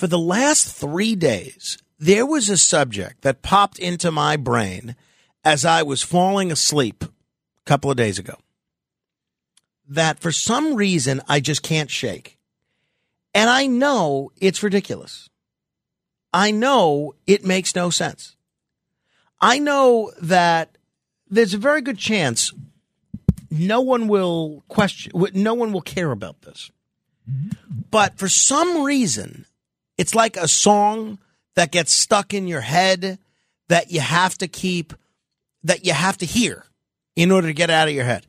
For the last three days, there was a subject that popped into my brain as I was falling asleep a couple of days ago that for some reason I just can't shake. And I know it's ridiculous. I know it makes no sense. I know that there's a very good chance no one will question, no one will care about this. Mm-hmm. But for some reason, it's like a song that gets stuck in your head that you have to keep, that you have to hear in order to get out of your head.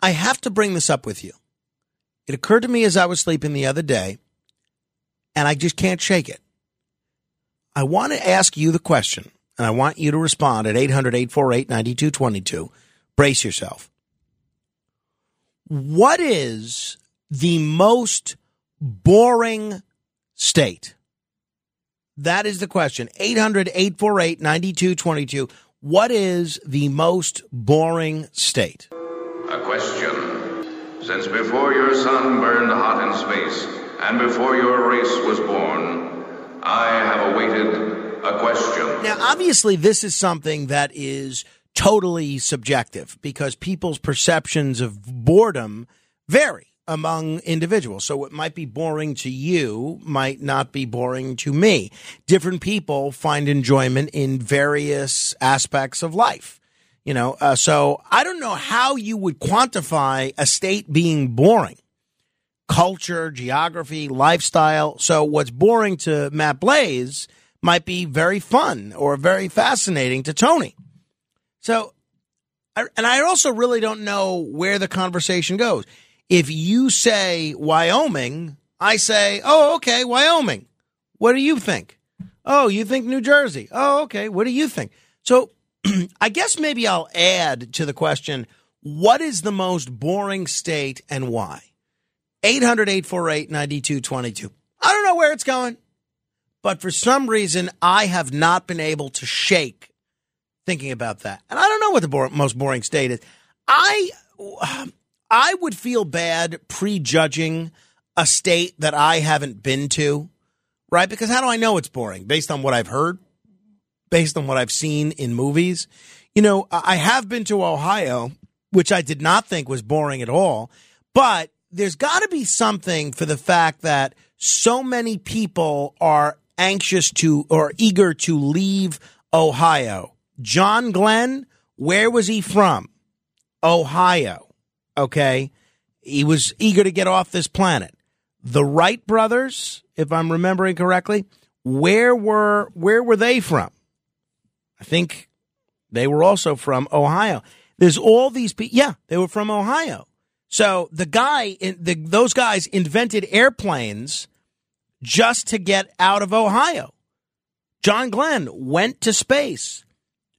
I have to bring this up with you. It occurred to me as I was sleeping the other day, and I just can't shake it. I want to ask you the question, and I want you to respond at 800 848 9222. Brace yourself. What is the most boring state? That is the question. 800 848 9222. What is the most boring state? A question. Since before your sun burned hot in space and before your race was born, I have awaited a question. Now, obviously, this is something that is totally subjective because people's perceptions of boredom vary among individuals. So what might be boring to you might not be boring to me. Different people find enjoyment in various aspects of life. You know, uh, so I don't know how you would quantify a state being boring. Culture, geography, lifestyle. So what's boring to Matt Blaze might be very fun or very fascinating to Tony. So, and I also really don't know where the conversation goes. If you say Wyoming, I say, oh, okay, Wyoming. What do you think? Oh, you think New Jersey? Oh, okay. What do you think? So I guess maybe I'll add to the question what is the most boring state and why? 800 848 9222. I don't know where it's going, but for some reason, I have not been able to shake thinking about that. And I don't know what the bo- most boring state is. I I would feel bad prejudging a state that I haven't been to, right? Because how do I know it's boring? Based on what I've heard, based on what I've seen in movies. You know, I have been to Ohio, which I did not think was boring at all, but there's got to be something for the fact that so many people are anxious to or eager to leave Ohio John Glenn, where was he from? Ohio. Okay. He was eager to get off this planet. The Wright brothers, if I'm remembering correctly, where were where were they from? I think they were also from Ohio. There's all these people. Yeah, they were from Ohio. So the guy, the, those guys invented airplanes just to get out of Ohio. John Glenn went to space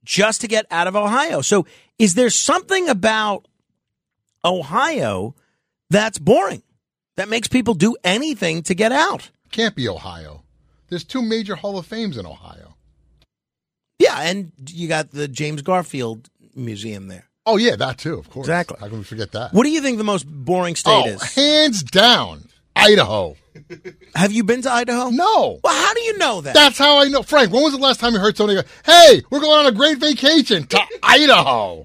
just to get out of Ohio. So is there something about Ohio that's boring that makes people do anything to get out? Can't be Ohio. There's two major Hall of Fames in Ohio. Yeah, and you got the James Garfield Museum there. Oh yeah, that too, of course. Exactly. How can we forget that? What do you think the most boring state oh, is? hands down, Idaho. Have you been to Idaho? No. Well, how do you know that? That's how I know. Frank, when was the last time you heard somebody go, hey, we're going on a great vacation to Idaho?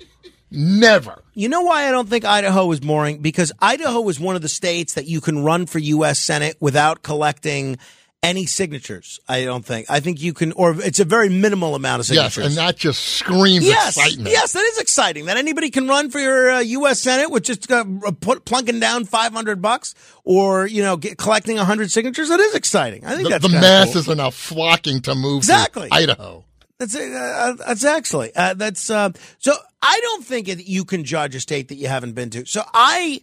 Never. You know why I don't think Idaho is boring? Because Idaho is one of the states that you can run for U.S. Senate without collecting any signatures. I don't think. I think you can, or it's a very minimal amount of signatures. Yes, and that just screams yes, excitement. Yes, that is exciting. That anybody can run for your uh, U.S. Senate with just uh, put, plunking down five hundred bucks, or you know, get, collecting hundred signatures. That is exciting. I think the, that's the masses cool. are now flocking to move Exactly. to Idaho. That's uh, that's excellent. Uh, that's uh, so. I don't think that you can judge a state that you haven't been to. So I,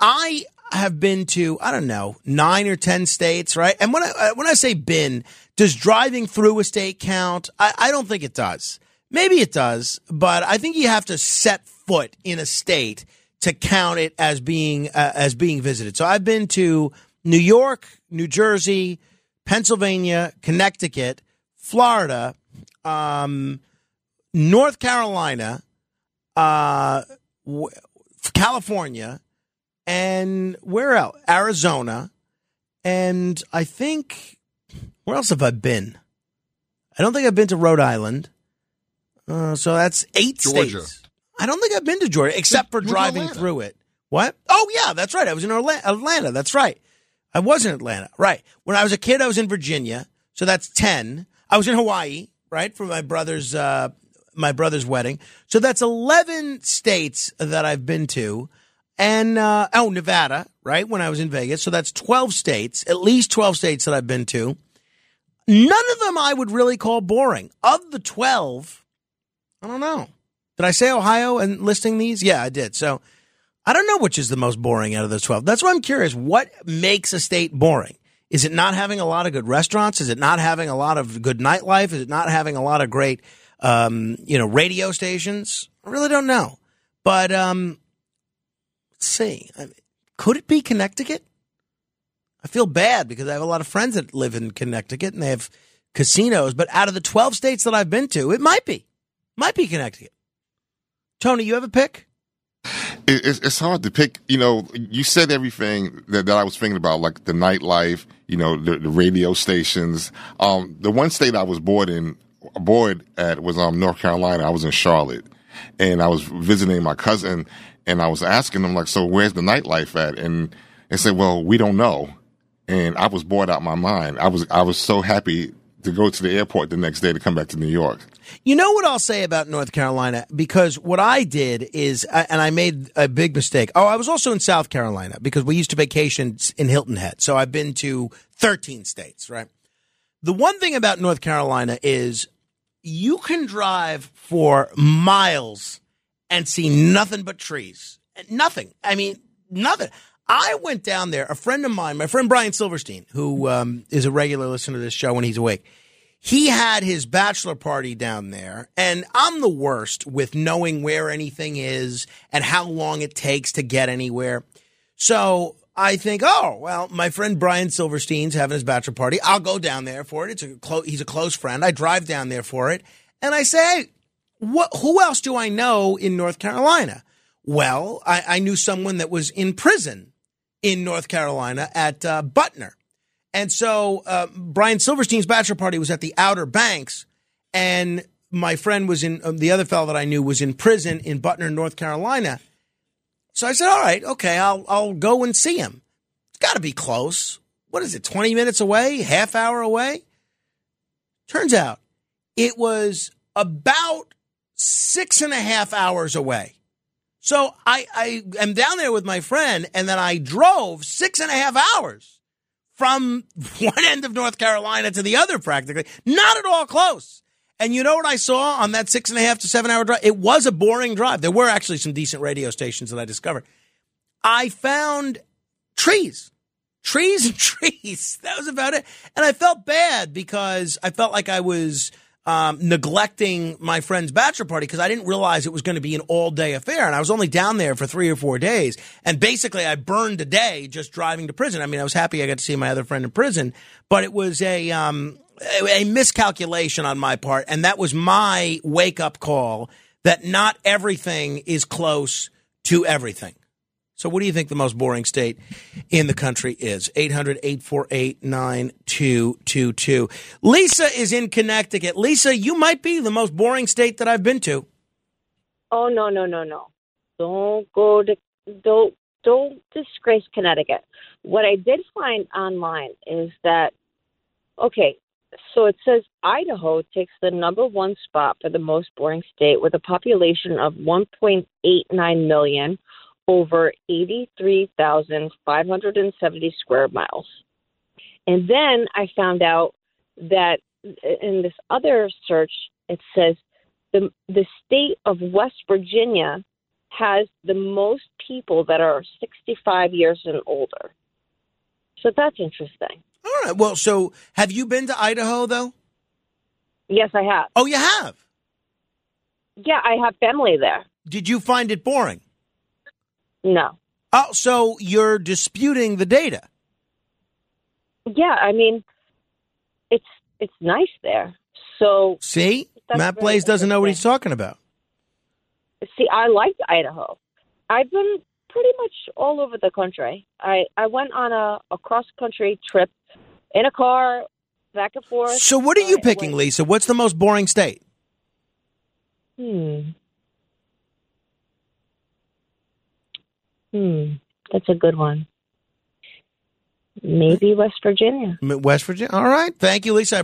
I have been to I don't know nine or ten states, right? And when I uh, when I say been, does driving through a state count? I, I don't think it does. Maybe it does, but I think you have to set foot in a state to count it as being uh, as being visited. So I've been to New York, New Jersey, Pennsylvania, Connecticut, Florida, um, North Carolina, uh, w- California, and where else? Arizona, and I think Where else have I been? I don't think I've been to Rhode Island. Uh, so that's eight Georgia. states. I don't think I've been to Georgia except for driving through it. What? Oh yeah, that's right. I was in Orla- Atlanta. That's right. I was in Atlanta. Right. When I was a kid, I was in Virginia. So that's ten. I was in Hawaii. Right for my brother's uh, my brother's wedding. So that's eleven states that I've been to, and uh, oh Nevada. Right when I was in Vegas. So that's twelve states. At least twelve states that I've been to. None of them I would really call boring. Of the twelve, I don't know. Did I say Ohio and listing these? Yeah, I did. So I don't know which is the most boring out of those 12. That's why I'm curious. What makes a state boring? Is it not having a lot of good restaurants? Is it not having a lot of good nightlife? Is it not having a lot of great, um, you know, radio stations? I really don't know. But um, let's see. I mean, could it be Connecticut? I feel bad because I have a lot of friends that live in Connecticut and they have casinos. But out of the 12 states that I've been to, it might be. Might be Connecticut. Tony, you have a pick? It, it's, hard to pick. You know, you said everything that, that I was thinking about, like the nightlife, you know, the, the radio stations. Um, the one state I was bored in, bored at was um North Carolina. I was in Charlotte, and I was visiting my cousin, and I was asking them like, so where's the nightlife at? And they said, well, we don't know. And I was bored out my mind. I was I was so happy to go to the airport the next day to come back to New York. You know what I'll say about North Carolina? Because what I did is, and I made a big mistake. Oh, I was also in South Carolina because we used to vacation in Hilton Head. So I've been to 13 states, right? The one thing about North Carolina is you can drive for miles and see nothing but trees. Nothing. I mean, nothing. I went down there. A friend of mine, my friend Brian Silverstein, who um, is a regular listener to this show when he's awake, he had his bachelor party down there. And I'm the worst with knowing where anything is and how long it takes to get anywhere. So I think, oh, well, my friend Brian Silverstein's having his bachelor party. I'll go down there for it. It's a clo- he's a close friend. I drive down there for it. And I say, hey, what, who else do I know in North Carolina? Well, I, I knew someone that was in prison in North Carolina at uh, Butner. And so uh, Brian Silverstein's bachelor party was at the Outer Banks, and my friend was in um, the other fellow that I knew was in prison in Butner, North Carolina. So I said, "All right, okay, I'll I'll go and see him. It's got to be close. What is it? Twenty minutes away? Half hour away?" Turns out it was about six and a half hours away. So I, I am down there with my friend, and then I drove six and a half hours from one end of North Carolina to the other, practically. Not at all close. And you know what I saw on that six and a half to seven hour drive? It was a boring drive. There were actually some decent radio stations that I discovered. I found trees, trees and trees. That was about it. And I felt bad because I felt like I was um, neglecting my friend's bachelor party because I didn't realize it was going to be an all day affair. And I was only down there for three or four days. And basically, I burned a day just driving to prison. I mean, I was happy I got to see my other friend in prison, but it was a, um, a, miscalculation on my part. And that was my wake up call that not everything is close to everything. So, what do you think the most boring state in the country is? 800 848 9222. Lisa is in Connecticut. Lisa, you might be the most boring state that I've been to. Oh no no no no! Don't go to don't don't disgrace Connecticut. What I did find online is that okay, so it says Idaho takes the number one spot for the most boring state with a population of 1.89 million over 83,570 square miles. And then I found out that in this other search, it says the the state of West Virginia has the most people that are 65 years and older. So that's interesting. All right. Well, so have you been to Idaho, though? Yes, I have. Oh, you have. Yeah, I have family there. Did you find it boring? No. Oh, so you're disputing the data. Yeah, I mean, it's it's nice there. So See? Matt Blaze doesn't know what he's talking about. see, I liked Idaho. I've been pretty much all over the country. I I went on a, a cross country trip in a car back and forth. So, what are you Uh, picking. Lisa? What's the most boring state? Hmm. Hmm. That's a good one. Maybe West Virginia. West Virginia. All right. Thank you, Lisa.